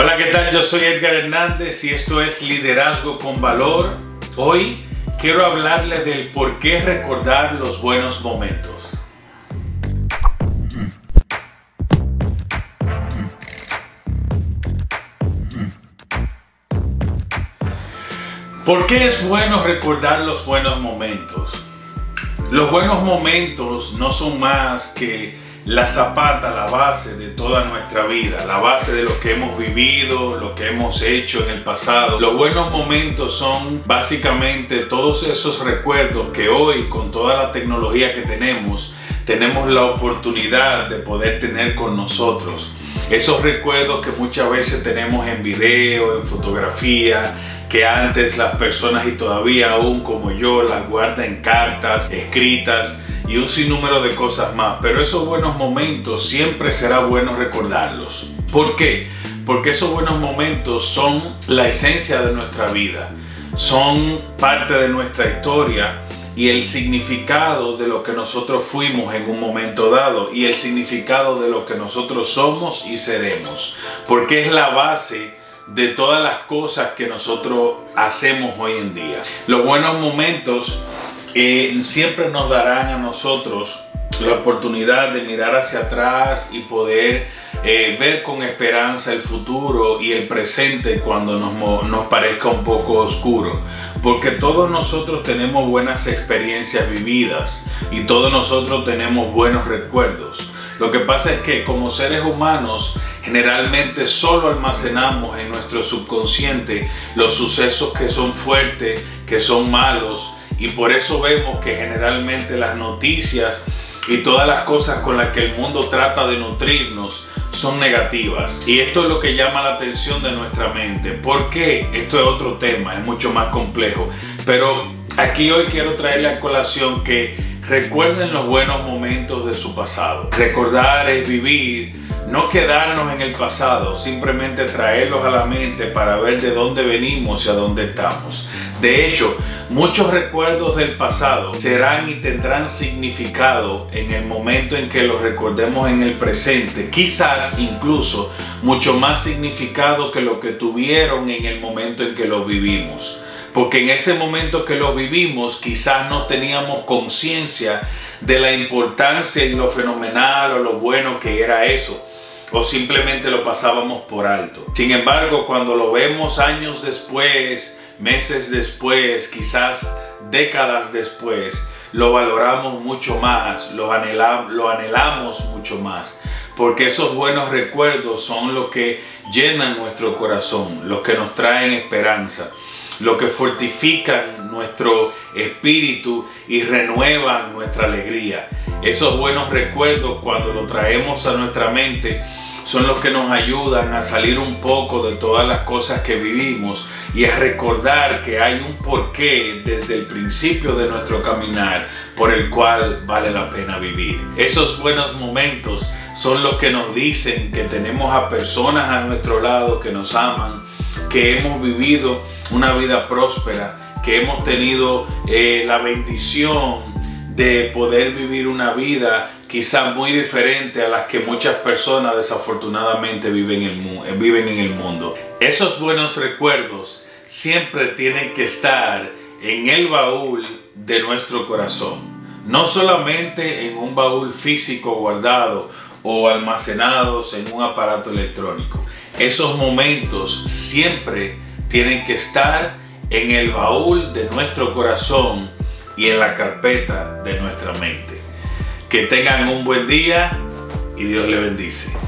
Hola, ¿qué tal? Yo soy Edgar Hernández y esto es Liderazgo con Valor. Hoy quiero hablarle del por qué recordar los buenos momentos. ¿Por qué es bueno recordar los buenos momentos? Los buenos momentos no son más que la zapata, la base de toda nuestra vida, la base de lo que hemos vivido, lo que hemos hecho en el pasado. Los buenos momentos son básicamente todos esos recuerdos que hoy con toda la tecnología que tenemos, tenemos la oportunidad de poder tener con nosotros. Esos recuerdos que muchas veces tenemos en video, en fotografía, que antes las personas y todavía aún como yo las guardan en cartas escritas y un sinnúmero de cosas más. Pero esos buenos momentos siempre será bueno recordarlos. ¿Por qué? Porque esos buenos momentos son la esencia de nuestra vida, son parte de nuestra historia y el significado de lo que nosotros fuimos en un momento dado y el significado de lo que nosotros somos y seremos. Porque es la base de todas las cosas que nosotros hacemos hoy en día. Los buenos momentos siempre nos darán a nosotros la oportunidad de mirar hacia atrás y poder eh, ver con esperanza el futuro y el presente cuando nos, nos parezca un poco oscuro. Porque todos nosotros tenemos buenas experiencias vividas y todos nosotros tenemos buenos recuerdos. Lo que pasa es que como seres humanos generalmente solo almacenamos en nuestro subconsciente los sucesos que son fuertes, que son malos y por eso vemos que generalmente las noticias y todas las cosas con las que el mundo trata de nutrirnos son negativas. Y esto es lo que llama la atención de nuestra mente. ¿Por qué? Esto es otro tema, es mucho más complejo. Pero aquí hoy quiero traerle a colación que recuerden los buenos momentos de su pasado. Recordar es vivir no quedarnos en el pasado, simplemente traerlos a la mente para ver de dónde venimos y a dónde estamos. De hecho, muchos recuerdos del pasado serán y tendrán significado en el momento en que los recordemos en el presente, quizás incluso mucho más significado que lo que tuvieron en el momento en que los vivimos. Porque en ese momento que los vivimos quizás no teníamos conciencia de la importancia y lo fenomenal o lo bueno que era eso o simplemente lo pasábamos por alto. Sin embargo, cuando lo vemos años después, meses después, quizás décadas después, lo valoramos mucho más, lo, anhelamos mucho más, porque esos buenos recuerdos son los que llenan nuestro corazón, los que nos traen esperanza, los que fortifican nuestro espíritu y renuevan nuestra alegría. Esos buenos recuerdos cuando los traemos a nuestra mente son los que nos ayudan a salir un poco de todas las cosas que vivimos y a recordar que hay un porqué desde el principio de nuestro caminar por el cual vale la pena vivir. Esos buenos momentos son los que nos dicen que tenemos a personas a nuestro lado que nos aman, que hemos vivido una vida próspera, que hemos tenido eh, la bendición de poder vivir una vida quizá muy diferente a las que muchas personas desafortunadamente viven en, el, viven en el mundo. Esos buenos recuerdos siempre tienen que estar en el baúl de nuestro corazón. No solamente en un baúl físico guardado o almacenados en un aparato electrónico. Esos momentos siempre tienen que estar en el baúl de nuestro corazón y en la carpeta de nuestra mente. Que tengan un buen día y Dios le bendice.